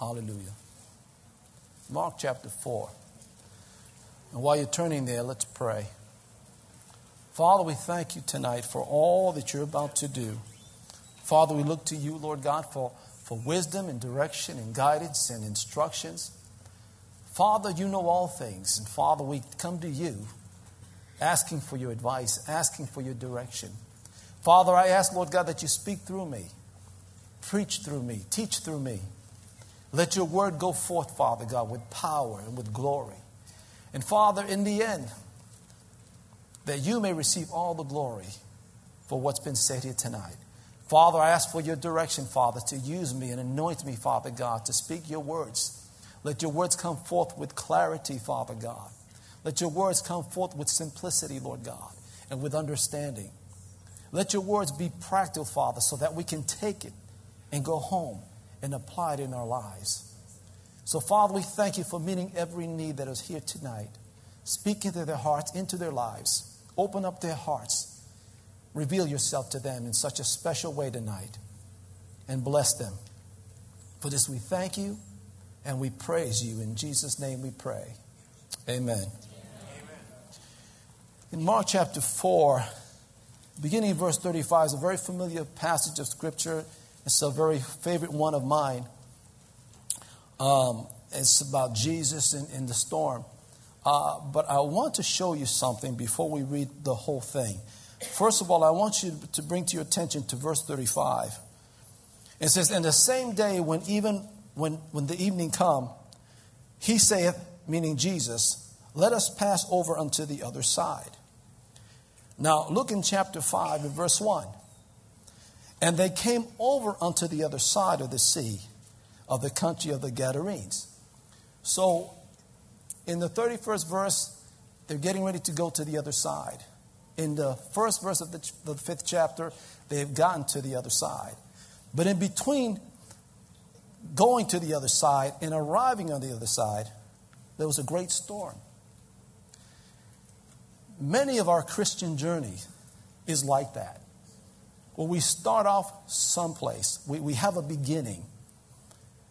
Hallelujah. Mark chapter 4. And while you're turning there, let's pray. Father, we thank you tonight for all that you're about to do. Father, we look to you, Lord God, for, for wisdom and direction and guidance and instructions. Father, you know all things. And Father, we come to you asking for your advice, asking for your direction. Father, I ask, Lord God, that you speak through me, preach through me, teach through me. Let your word go forth, Father God, with power and with glory. And Father, in the end, that you may receive all the glory for what's been said here tonight. Father, I ask for your direction, Father, to use me and anoint me, Father God, to speak your words. Let your words come forth with clarity, Father God. Let your words come forth with simplicity, Lord God, and with understanding. Let your words be practical, Father, so that we can take it and go home and apply it in our lives. So, Father, we thank you for meeting every need that is here tonight. Speak into their hearts, into their lives. Open up their hearts. Reveal yourself to them in such a special way tonight and bless them. For this we thank you and we praise you. In Jesus' name we pray. Amen. Amen. In Mark chapter 4, beginning verse 35 is a very familiar passage of Scripture. It's a very favorite one of mine. Um, it's about Jesus in, in the storm. Uh, but I want to show you something before we read the whole thing. First of all, I want you to bring to your attention to verse 35. It says, "In the same day when even when, when the evening come, he saith, meaning Jesus, let us pass over unto the other side. Now look in chapter 5 and verse 1. And they came over unto the other side of the sea of the country of the Gadarenes. So in the 31st verse, they're getting ready to go to the other side. In the first verse of the, the fifth chapter, they've gotten to the other side. But in between going to the other side and arriving on the other side, there was a great storm. Many of our Christian journey is like that. Well, we start off someplace, we, we have a beginning.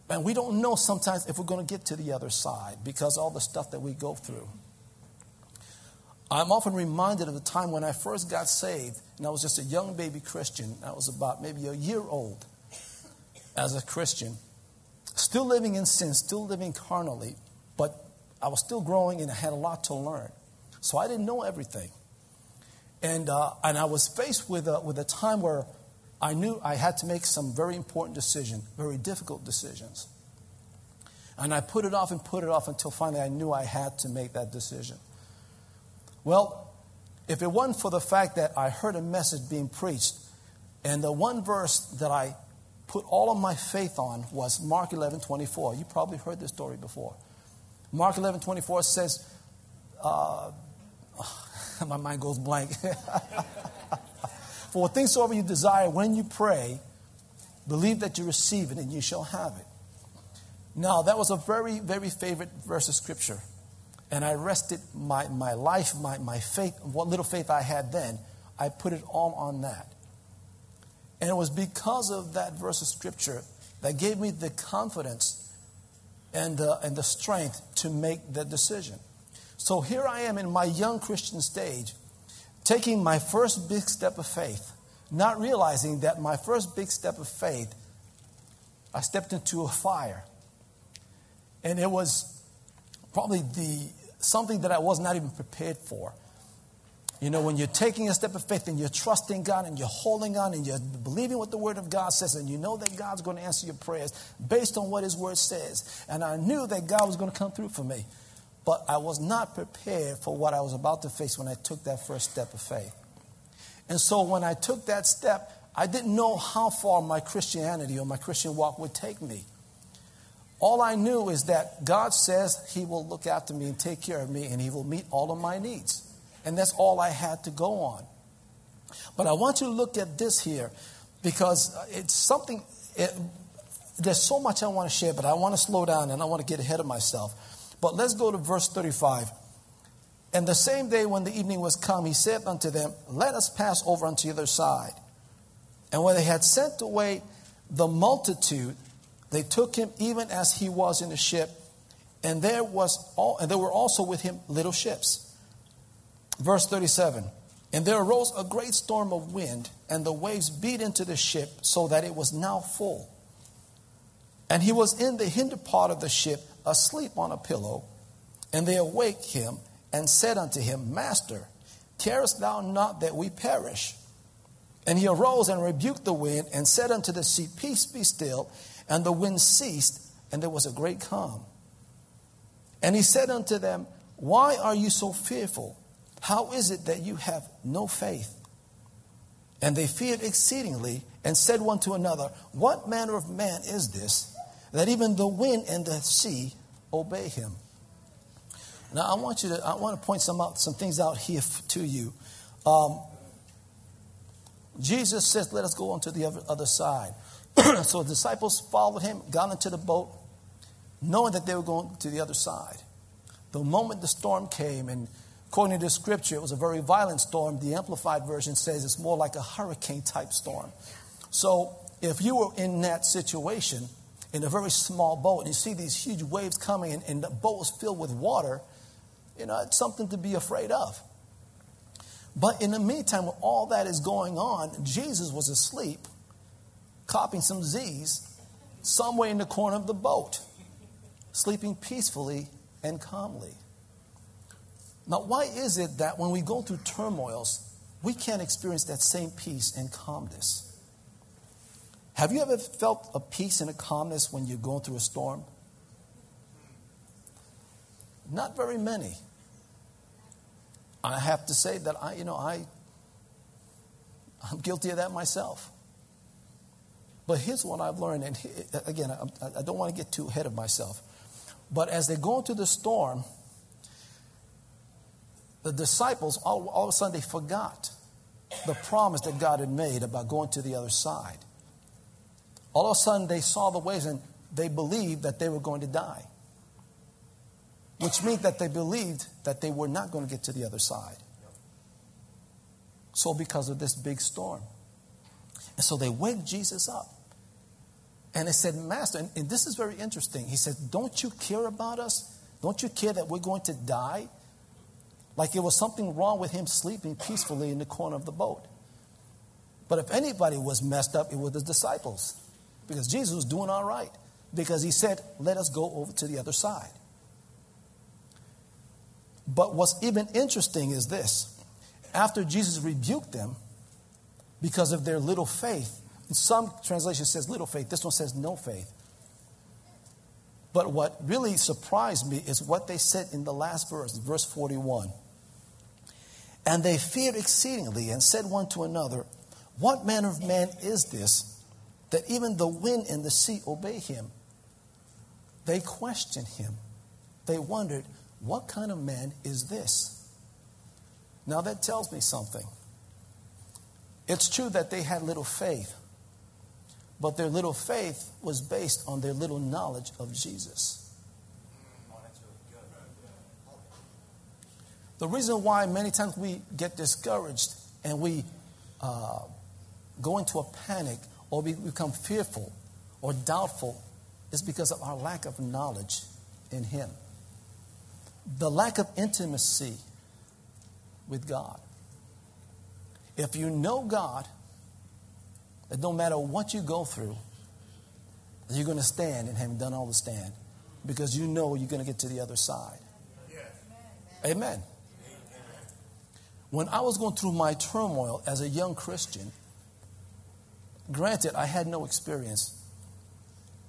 And we don't know sometimes if we're going to get to the other side because all the stuff that we go through. I'm often reminded of the time when I first got saved, and I was just a young baby Christian. I was about maybe a year old as a Christian, still living in sin, still living carnally, but I was still growing and I had a lot to learn. So I didn't know everything. And, uh, and I was faced with a, with a time where I knew I had to make some very important decisions, very difficult decisions. And I put it off and put it off until finally I knew I had to make that decision. Well, if it wasn't for the fact that I heard a message being preached, and the one verse that I put all of my faith on was Mark 11 24. You probably heard this story before. Mark 11 24 says, uh, my mind goes blank. For things soever you desire when you pray, believe that you receive it and you shall have it. Now, that was a very, very favorite verse of scripture. And I rested my, my life, my, my faith, what little faith I had then, I put it all on that. And it was because of that verse of scripture that gave me the confidence and the, and the strength to make the decision. So here I am in my young Christian stage, taking my first big step of faith, not realizing that my first big step of faith, I stepped into a fire. And it was probably the something that I was not even prepared for. You know, when you're taking a step of faith and you're trusting God and you're holding on and you're believing what the Word of God says and you know that God's going to answer your prayers based on what His Word says. And I knew that God was going to come through for me. But I was not prepared for what I was about to face when I took that first step of faith. And so when I took that step, I didn't know how far my Christianity or my Christian walk would take me. All I knew is that God says He will look after me and take care of me and He will meet all of my needs. And that's all I had to go on. But I want you to look at this here because it's something, it, there's so much I want to share, but I want to slow down and I want to get ahead of myself. But let's go to verse 35. And the same day when the evening was come, he said unto them, Let us pass over unto the other side. And when they had sent away the multitude, They took him even as he was in the ship, and there was all, and there were also with him little ships. Verse 37. And there arose a great storm of wind, and the waves beat into the ship so that it was now full. And he was in the hinder part of the ship, asleep on a pillow. And they awake him and said unto him, Master, carest thou not that we perish? And he arose and rebuked the wind and said unto the sea, Peace be still. And the wind ceased, and there was a great calm. And he said unto them, Why are you so fearful? How is it that you have no faith? And they feared exceedingly and said one to another, What manner of man is this, that even the wind and the sea obey him? Now, I want you to, I want to point some out, some things out here to you. Um, Jesus says, Let us go on to the other, other side. so the disciples followed him, got into the boat, knowing that they were going to the other side. The moment the storm came, and according to the scripture, it was a very violent storm. The Amplified Version says it's more like a hurricane type storm. So if you were in that situation, in a very small boat, and you see these huge waves coming, and, and the boat was filled with water, you know, it's something to be afraid of. But in the meantime, when all that is going on, Jesus was asleep, copying some Z's, somewhere in the corner of the boat, sleeping peacefully and calmly. Now, why is it that when we go through turmoils, we can't experience that same peace and calmness? Have you ever felt a peace and a calmness when you're going through a storm? Not very many. I have to say that I, you know, I, I'm guilty of that myself. But here's what I've learned, and again, I, I don't want to get too ahead of myself. But as they go into the storm, the disciples, all, all of a sudden, they forgot the promise that God had made about going to the other side. All of a sudden, they saw the waves and they believed that they were going to die which meant that they believed that they were not going to get to the other side. So, because of this big storm. And so they wake Jesus up. And they said, Master, and, and this is very interesting. He said, Don't you care about us? Don't you care that we're going to die? Like it was something wrong with him sleeping peacefully in the corner of the boat. But if anybody was messed up, it was the disciples. Because Jesus was doing all right. Because he said, Let us go over to the other side. But what's even interesting is this after Jesus rebuked them because of their little faith, some translation says little faith, this one says no faith. But what really surprised me is what they said in the last verse, verse 41. And they feared exceedingly and said one to another, What manner of man is this that even the wind and the sea obey him? They questioned him. They wondered, what kind of man is this? Now that tells me something. It's true that they had little faith, but their little faith was based on their little knowledge of Jesus. The reason why many times we get discouraged and we uh, go into a panic or we become fearful or doubtful is because of our lack of knowledge in Him the lack of intimacy with God. If you know God, that no matter what you go through, you're going to stand and having done all the stand because you know you're going to get to the other side. Amen. Amen. When I was going through my turmoil as a young Christian, granted, I had no experience.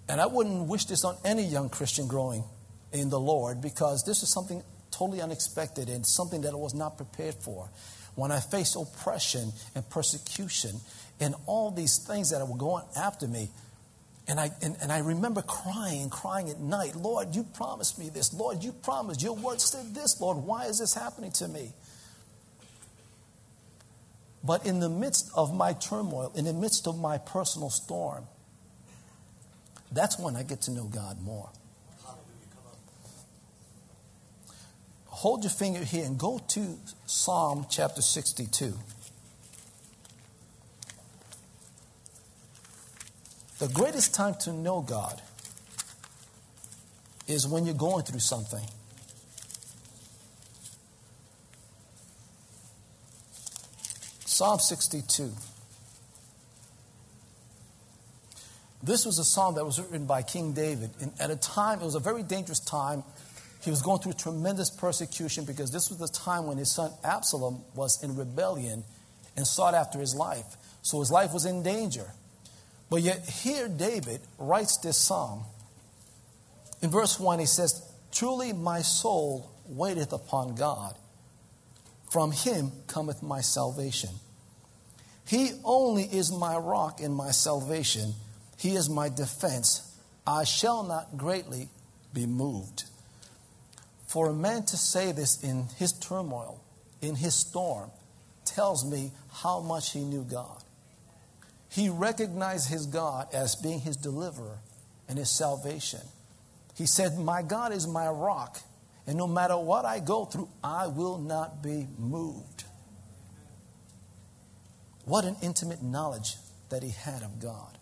And I wouldn't wish this on any young Christian growing in the Lord because this is something totally unexpected and something that I was not prepared for. When I faced oppression and persecution and all these things that were going after me, and I, and, and I remember crying, and crying at night, Lord, you promised me this. Lord, you promised. Your word said this, Lord. Why is this happening to me? But in the midst of my turmoil, in the midst of my personal storm, that's when I get to know God more. hold your finger here and go to Psalm chapter 62. The greatest time to know God is when you're going through something. Psalm 62. This was a psalm that was written by King David. And at a time, it was a very dangerous time. He was going through tremendous persecution because this was the time when his son Absalom was in rebellion and sought after his life. So his life was in danger. But yet, here David writes this psalm. In verse 1, he says, Truly my soul waiteth upon God. From him cometh my salvation. He only is my rock and my salvation. He is my defense. I shall not greatly be moved. For a man to say this in his turmoil, in his storm, tells me how much he knew God. He recognized his God as being his deliverer and his salvation. He said, My God is my rock, and no matter what I go through, I will not be moved. What an intimate knowledge that he had of God.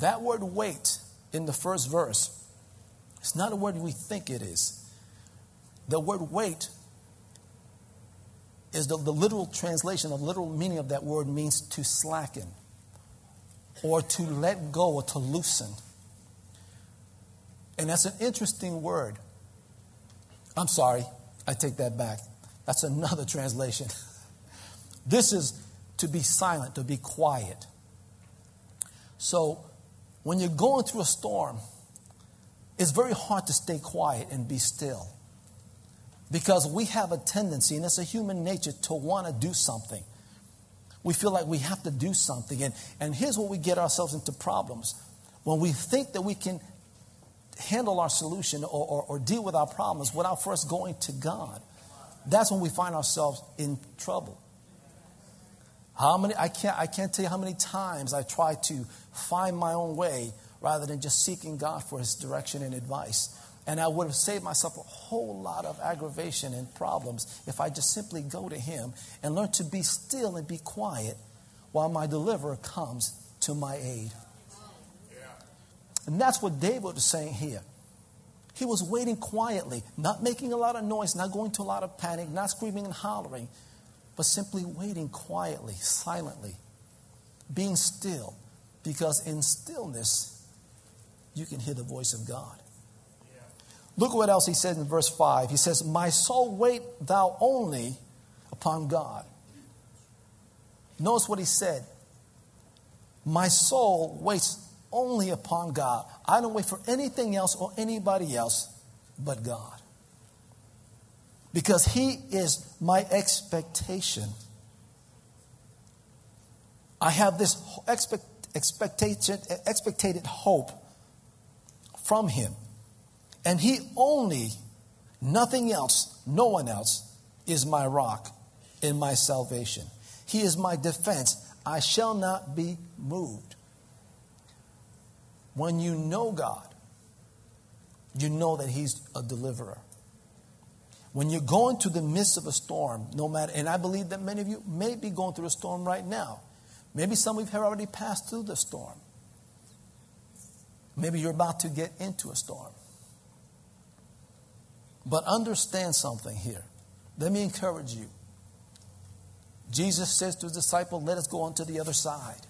That word wait in the first verse, it's not a word we think it is. The word wait is the, the literal translation, the literal meaning of that word means to slacken or to let go or to loosen. And that's an interesting word. I'm sorry, I take that back. That's another translation. this is to be silent, to be quiet. So, when you're going through a storm, it's very hard to stay quiet and be still. Because we have a tendency, and it's a human nature, to want to do something. We feel like we have to do something. And, and here's where we get ourselves into problems. When we think that we can handle our solution or, or, or deal with our problems without first going to God, that's when we find ourselves in trouble. How many, I can't, I can't tell you how many times I try to find my own way rather than just seeking God for His direction and advice. And I would have saved myself a whole lot of aggravation and problems if I just simply go to Him and learn to be still and be quiet while my deliverer comes to my aid. And that's what David was saying here. He was waiting quietly, not making a lot of noise, not going to a lot of panic, not screaming and hollering, but simply waiting quietly, silently, being still, because in stillness, you can hear the voice of God. Look what else he says in verse 5. He says, My soul wait thou only upon God. Notice what he said. My soul waits only upon God. I don't wait for anything else or anybody else but God because He is my expectation. I have this expect, expectation, expected hope from Him. And He only, nothing else, no one else, is my rock in my salvation. He is my defense. I shall not be moved. When you know God, you know that He's a deliverer. When you're going the midst of a storm, no matter, and I believe that many of you may be going through a storm right now. Maybe some of you have already passed through the storm. Maybe you're about to get into a storm. But understand something here. Let me encourage you. Jesus says to his disciples, Let us go on to the other side.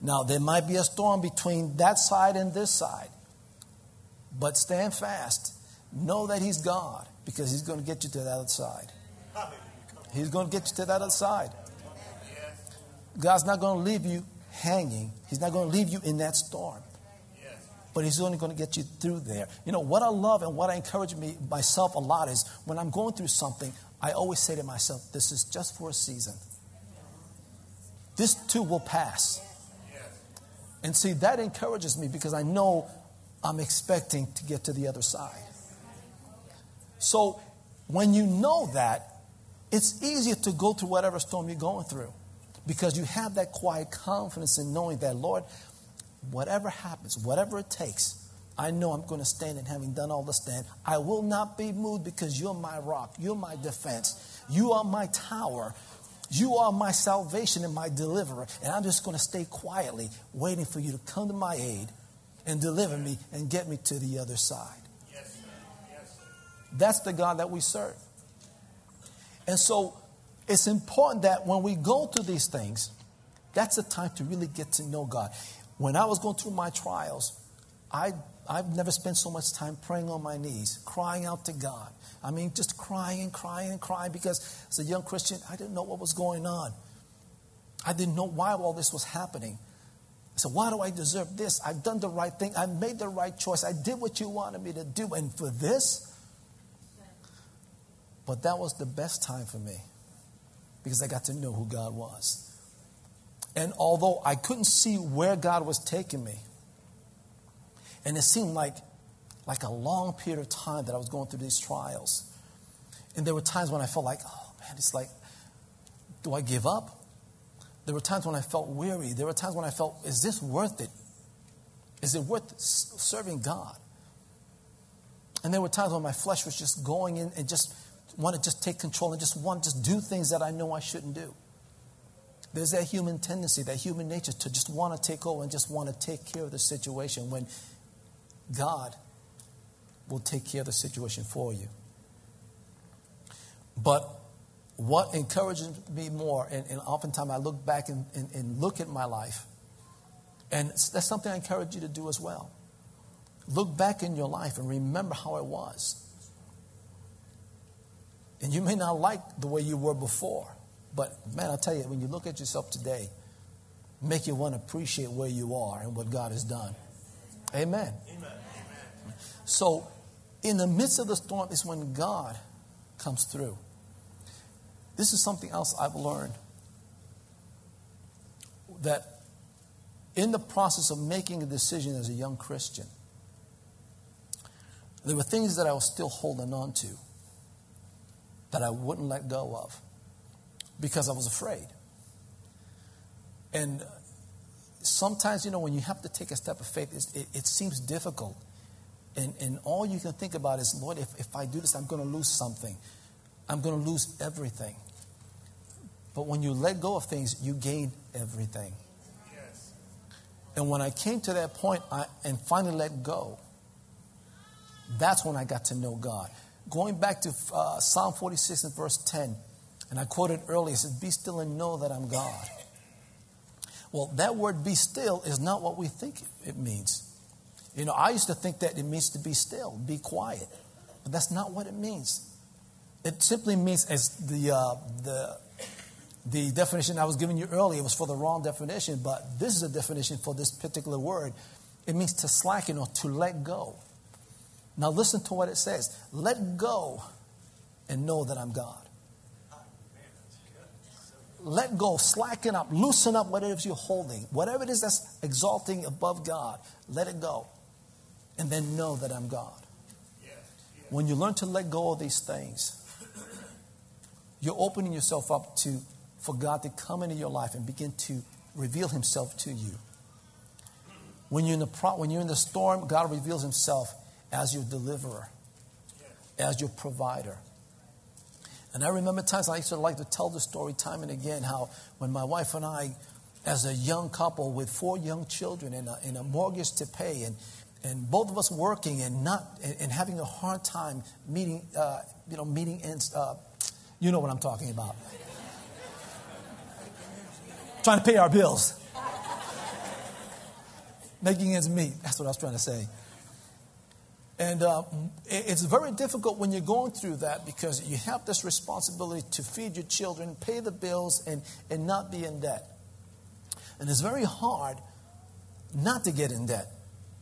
Now, there might be a storm between that side and this side, but stand fast. Know that He's God because He's going to get you to that other side. He's going to get you to that other side. God's not going to leave you hanging, He's not going to leave you in that storm. But he's only going to get you through there. You know, what I love and what I encourage me myself a lot is when I'm going through something, I always say to myself, this is just for a season. This too will pass. And see, that encourages me because I know I'm expecting to get to the other side. So when you know that, it's easier to go through whatever storm you're going through because you have that quiet confidence in knowing that, Lord, whatever happens, whatever it takes, I know I'm going to stand and having done all the stand, I will not be moved because you're my rock, you're my defense, you are my tower, you are my salvation and my deliverer, and I'm just going to stay quietly waiting for you to come to my aid and deliver me and get me to the other side. That's the God that we serve. And so it's important that when we go through these things, that's the time to really get to know God. When I was going through my trials, I, I've never spent so much time praying on my knees, crying out to God. I mean, just crying and crying and crying because as a young Christian, I didn't know what was going on. I didn't know why all this was happening. I said, Why do I deserve this? I've done the right thing. I made the right choice. I did what you wanted me to do. And for this? But that was the best time for me because I got to know who God was. And although I couldn't see where God was taking me, and it seemed like, like a long period of time that I was going through these trials. And there were times when I felt like, oh man, it's like, do I give up? There were times when I felt weary. There were times when I felt, is this worth it? Is it worth serving God? And there were times when my flesh was just going in and just want to just take control and just want to just do things that I know I shouldn't do. There's that human tendency, that human nature to just want to take over and just want to take care of the situation when God will take care of the situation for you. But what encourages me more, and, and oftentimes I look back and, and, and look at my life, and that's something I encourage you to do as well. Look back in your life and remember how it was. And you may not like the way you were before. But man, I'll tell you, when you look at yourself today, make you want to appreciate where you are and what God has done. Amen. Amen. So, in the midst of the storm is when God comes through. This is something else I've learned that in the process of making a decision as a young Christian, there were things that I was still holding on to that I wouldn't let go of because I was afraid. And sometimes, you know, when you have to take a step of faith, it, it, seems difficult. And, and all you can think about is, Lord, if, if I do this, I'm going to lose something. I'm going to lose everything. But when you let go of things, you gain everything. Yes. And when I came to that point I, and finally let go, that's when I got to know God. Going back to uh, Psalm 46 and verse 10, and I quoted earlier, it says, Be still and know that I'm God. Well, that word be still is not what we think it means. You know, I used to think that it means to be still, be quiet. But that's not what it means. It simply means, as the, uh, the, the definition I was giving you earlier was for the wrong definition, but this is a definition for this particular word. It means to slacken or to let go. Now, listen to what it says let go and know that I'm God let go, slacken up, loosen up whatever it is you're holding. Whatever it is that's exalting above God, let it go. And then know that I'm God. When you learn to let go of these things, you're opening yourself up to for God to come into your life and begin to reveal himself to you. When you're in the, when you're in the storm, God reveals himself as your deliverer, as your provider and I remember times I used to like to tell the story time and again how when my wife and I, as a young couple with four young children and a, and a mortgage to pay, and, and both of us working and not and, and having a hard time meeting, uh, you know, meeting ends. Uh, you know what I'm talking about. trying to pay our bills, making ends meet. That's what I was trying to say. And uh, it's very difficult when you're going through that because you have this responsibility to feed your children, pay the bills, and, and not be in debt. And it's very hard not to get in debt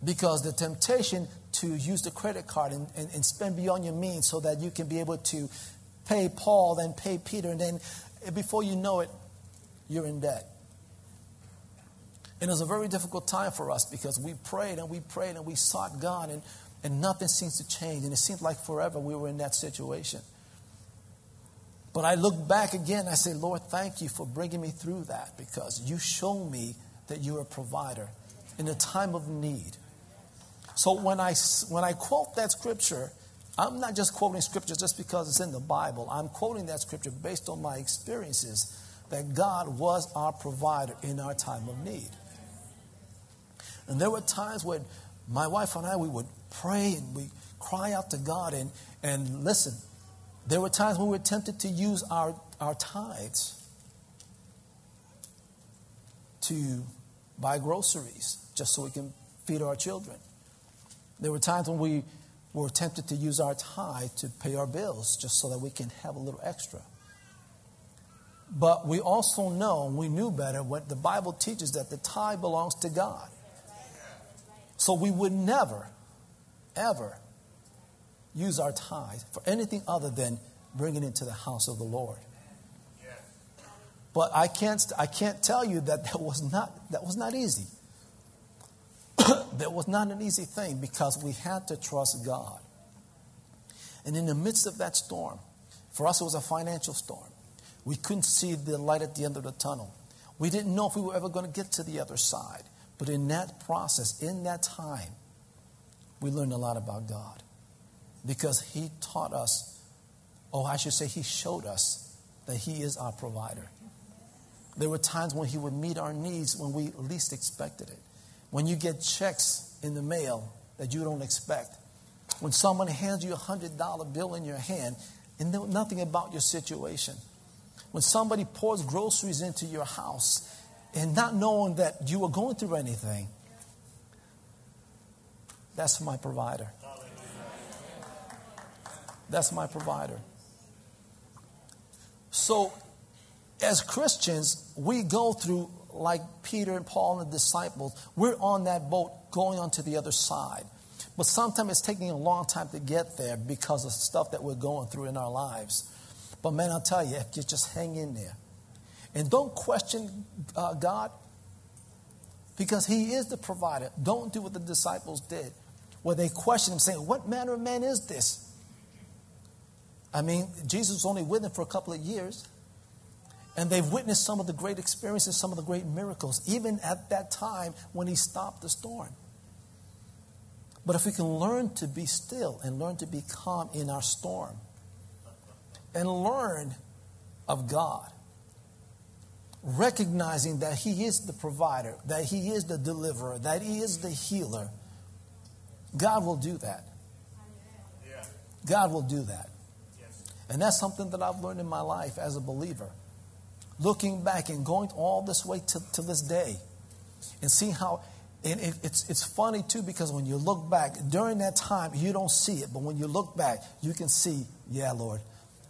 because the temptation to use the credit card and, and, and spend beyond your means so that you can be able to pay Paul, then pay Peter, and then before you know it, you're in debt. And it was a very difficult time for us because we prayed and we prayed and we sought God and and nothing seems to change. And it seemed like forever we were in that situation. But I look back again, I say, Lord, thank you for bringing me through that because you show me that you're a provider in a time of need. So when I, when I quote that scripture, I'm not just quoting scripture just because it's in the Bible. I'm quoting that scripture based on my experiences that God was our provider in our time of need. And there were times when my wife and I, we would pray and we cry out to God and, and listen. There were times when we were tempted to use our, our tithes to buy groceries just so we can feed our children. There were times when we were tempted to use our tithe to pay our bills just so that we can have a little extra. But we also know, we knew better, what the Bible teaches that the tithe belongs to God. So we would never, ever use our tithe for anything other than bringing it into the house of the Lord. But I can't, I can't tell you that that was not, that was not easy. that was not an easy thing because we had to trust God. And in the midst of that storm, for us it was a financial storm. We couldn't see the light at the end of the tunnel. We didn't know if we were ever going to get to the other side. But in that process, in that time, we learned a lot about God because He taught us, oh, I should say, He showed us that He is our provider. There were times when He would meet our needs when we least expected it. When you get checks in the mail that you don't expect, when someone hands you a $100 bill in your hand and know nothing about your situation, when somebody pours groceries into your house and not knowing that you were going through anything, that's my provider. That's my provider. So, as Christians, we go through like Peter and Paul and the disciples, we're on that boat going on to the other side. But sometimes it's taking a long time to get there because of stuff that we're going through in our lives. But man, I'll tell you, if you just hang in there and don't question uh, God because He is the provider. Don't do what the disciples did, where they questioned Him, saying, What manner of man is this? I mean, Jesus was only with them for a couple of years. And they've witnessed some of the great experiences, some of the great miracles, even at that time when he stopped the storm. But if we can learn to be still and learn to be calm in our storm and learn of God, recognizing that He is the provider, that He is the deliverer, that He is the healer, God will do that. God will do that. And that's something that I've learned in my life as a believer. Looking back and going all this way to, to this day and seeing how and it, it's, it's funny too because when you look back during that time you don't see it but when you look back you can see yeah lord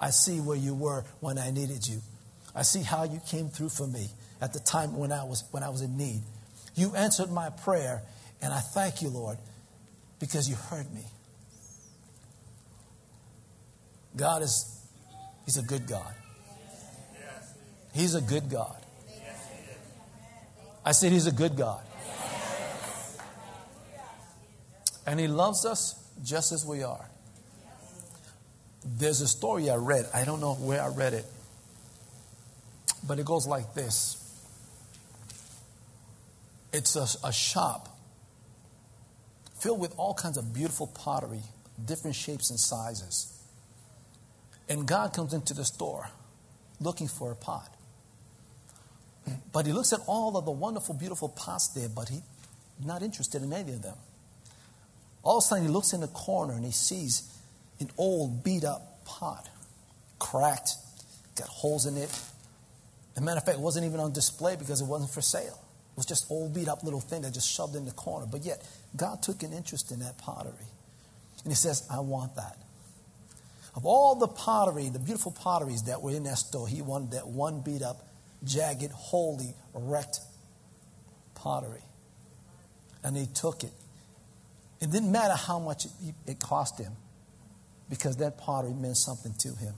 i see where you were when i needed you. I see how you came through for me at the time when i was when i was in need. You answered my prayer and i thank you lord because you heard me god is he's a good god He's a good God. I said, He's a good God. And He loves us just as we are. There's a story I read. I don't know where I read it, but it goes like this it's a, a shop filled with all kinds of beautiful pottery, different shapes and sizes. And God comes into the store looking for a pot. But he looks at all of the wonderful, beautiful pots there, but he's not interested in any of them. All of a sudden, he looks in the corner and he sees an old, beat up pot, cracked, got holes in it. As a matter of fact, it wasn't even on display because it wasn't for sale. It was just old, beat up little thing that just shoved in the corner. But yet, God took an interest in that pottery. And he says, I want that. Of all the pottery, the beautiful potteries that were in that store, he wanted that one beat up jagged, holy, wrecked pottery. And he took it. It didn't matter how much it, cost him because that pottery meant something to him.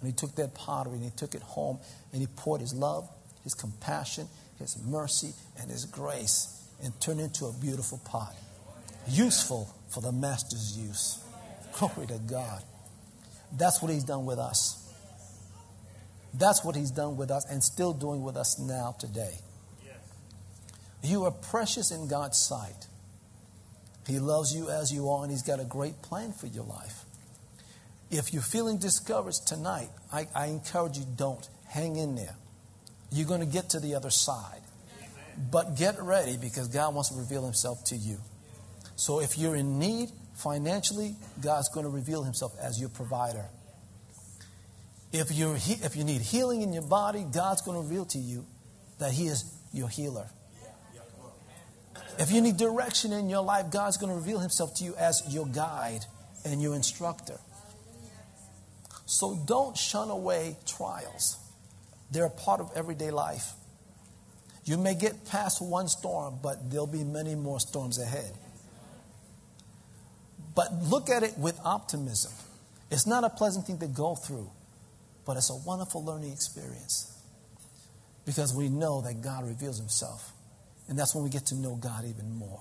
And he took that pottery and he took it home and he poured his love, his compassion, his mercy, and his grace and turn into a beautiful pot. Useful for the master's use. Glory to God. That's what he's done with us. That's what he's done with us and still doing with us now today. You are precious in God's sight. He loves you as you are, and he's got a great plan for your life. If you're feeling discouraged tonight, I, I encourage you don't. Hang in there. You're going to get to the other side. But get ready because God wants to reveal himself to you. So if you're in need financially, God's going to reveal himself as your provider. If, you if you need healing in your body, God's going to reveal to you that He is your healer. If you need direction in your life, God's going to reveal Himself to you as your guide and your instructor. So don't shun away trials, they're a part of everyday life. You may get past one storm, but there'll be many more storms ahead. But look at it with optimism. It's not a pleasant thing to go through, but it's a wonderful learning experience because we know that God reveals Himself. And that's when we get to know God even more.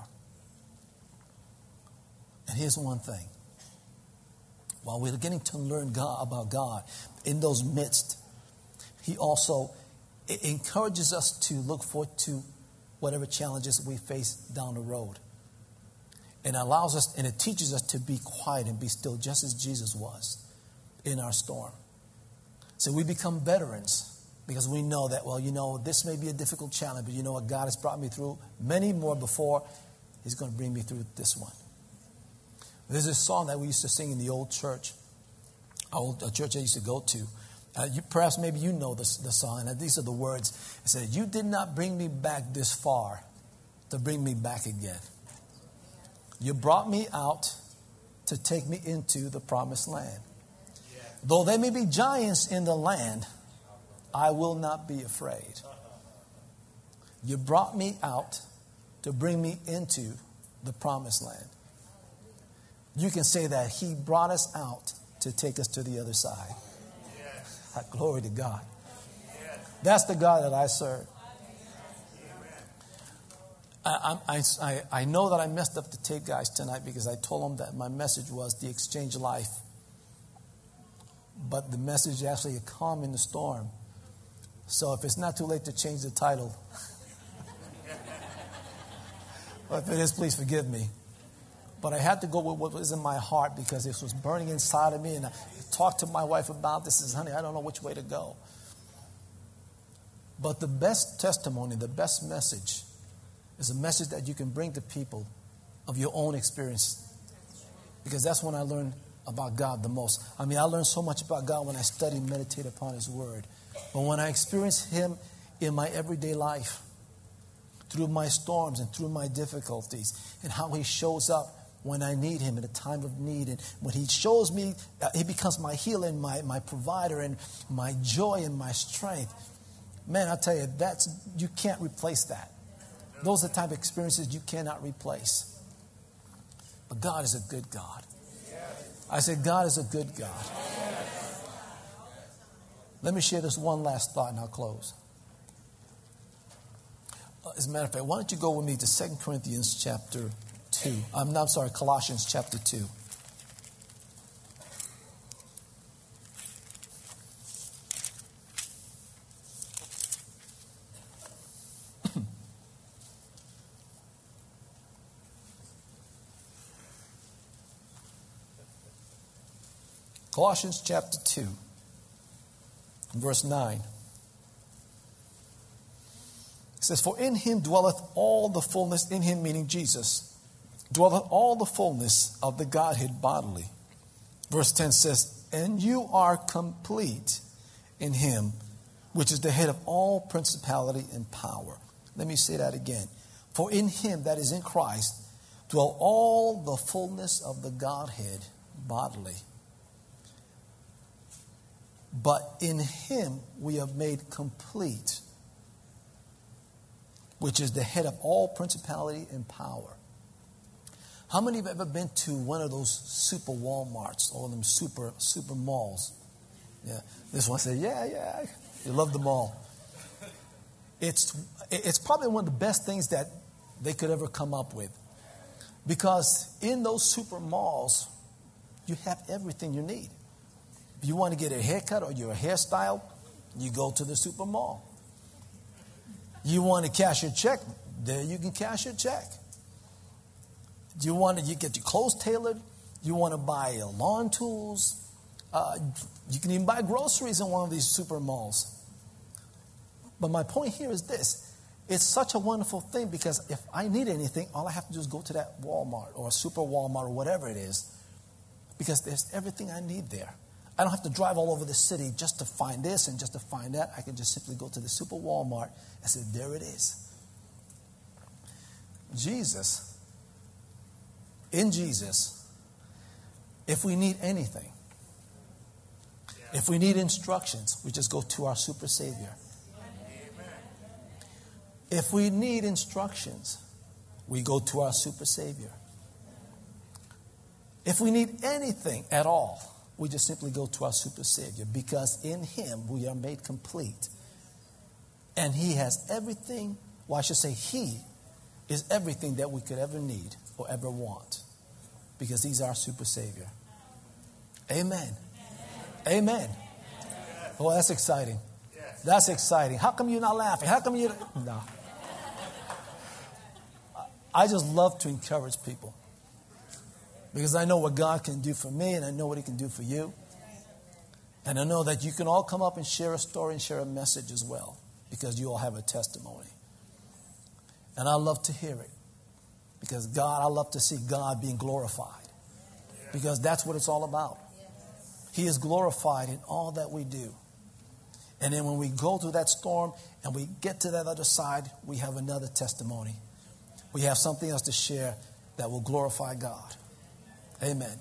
And here's one thing while we're getting to learn God, about God, in those midst, He also encourages us to look forward to whatever challenges we face down the road. And allows us, and it teaches us to be quiet and be still, just as Jesus was in our storm. So we become veterans because we know that, well, you know, this may be a difficult challenge, but you know what? God has brought me through many more before. He's going to bring me through this one. There's a song that we used to sing in the old church, old church I used to go to. Uh, you, perhaps maybe you know this, the song. And these are the words. It said, You did not bring me back this far to bring me back again. You brought me out to take me into the promised land. Though there may be giants in the land, I will not be afraid. You brought me out to bring me into the promised land you can say that He brought us out to take us to the other side. Glory to God. That's the God that I serve. I, I, I, know that I messed up the tape guys tonight because I told them that my message was the exchange life. But the message is actually a calm in the storm. So if it's not too late to change the title, if it is, please forgive me. But I had to go with what was in my heart because this was burning inside of me. And I talked to my wife about this. Is honey, I don't know which way to go. But the best testimony, the best message, is a message that you can bring to people of your own experience. Because that's when I learned about God the most. I mean, I learned so much about God when I study and meditate upon His Word. But when I experience Him in my everyday life, through my storms and through my difficulties, and how He shows up when I need him in a time of need. And when he shows me, uh, he becomes my healer and my, my provider and my joy and my strength. Man, I tell you, that's you can't replace that. Those are the type of experiences you cannot replace. But God is a good God. I said, God is a good God. Let me share this one last thought and I'll close. Uh, as a matter of fact, why don't you go with me to 2 Corinthians chapter 2. Um, I'm, I'm sorry, Colossians chapter 2. Colossians chapter 2, verse 9. It says, For in him dwelleth all the fullness, in him meaning Jesus dwelleth all the fullness of the Godhead bodily. Verse 10 says, And you are complete in him, which is the head of all principality and power. Let me say that again. For in him, that is in Christ, dwell all the fullness of the Godhead bodily. But in him we have made complete, which is the head of all principality and power. How many have ever been to one of those super Walmarts or them super super malls? Yeah. This one said, Yeah, yeah. You love the mall. It's it's probably one of the best things that they could ever come up with. Because in those super malls, you have everything you need. If you want to get a haircut or your hairstyle, you go to the super mall. You want to cash your check, there you can cash your check. Do you want to you get your clothes tailored? You want to buy lawn tools? Uh, you can even buy groceries in one of these super malls. But my point here is this it's such a wonderful thing because if I need anything, all I have to do is go to that Walmart or super Walmart or whatever it is because there's everything I need there. I don't have to drive all over the city just to find this and just to find that. I can just simply go to the super Walmart and say, there it is. Jesus, in Jesus, if we need anything, if we need instructions, we just go to our super Savior. If we need instructions, we go to our super Savior. If we need anything at all, we just simply go to our super Savior because in Him we are made complete. And He has everything, well, I should say, He is everything that we could ever need or ever want because He's our super Savior. Amen. Amen. Oh, that's exciting. That's exciting. How come you're not laughing? How come you? No. I just love to encourage people because I know what God can do for me and I know what He can do for you. And I know that you can all come up and share a story and share a message as well because you all have a testimony. And I love to hear it because God, I love to see God being glorified because that's what it's all about. He is glorified in all that we do. And then when we go through that storm and we get to that other side, we have another testimony. We have something else to share that will glorify God. Amen.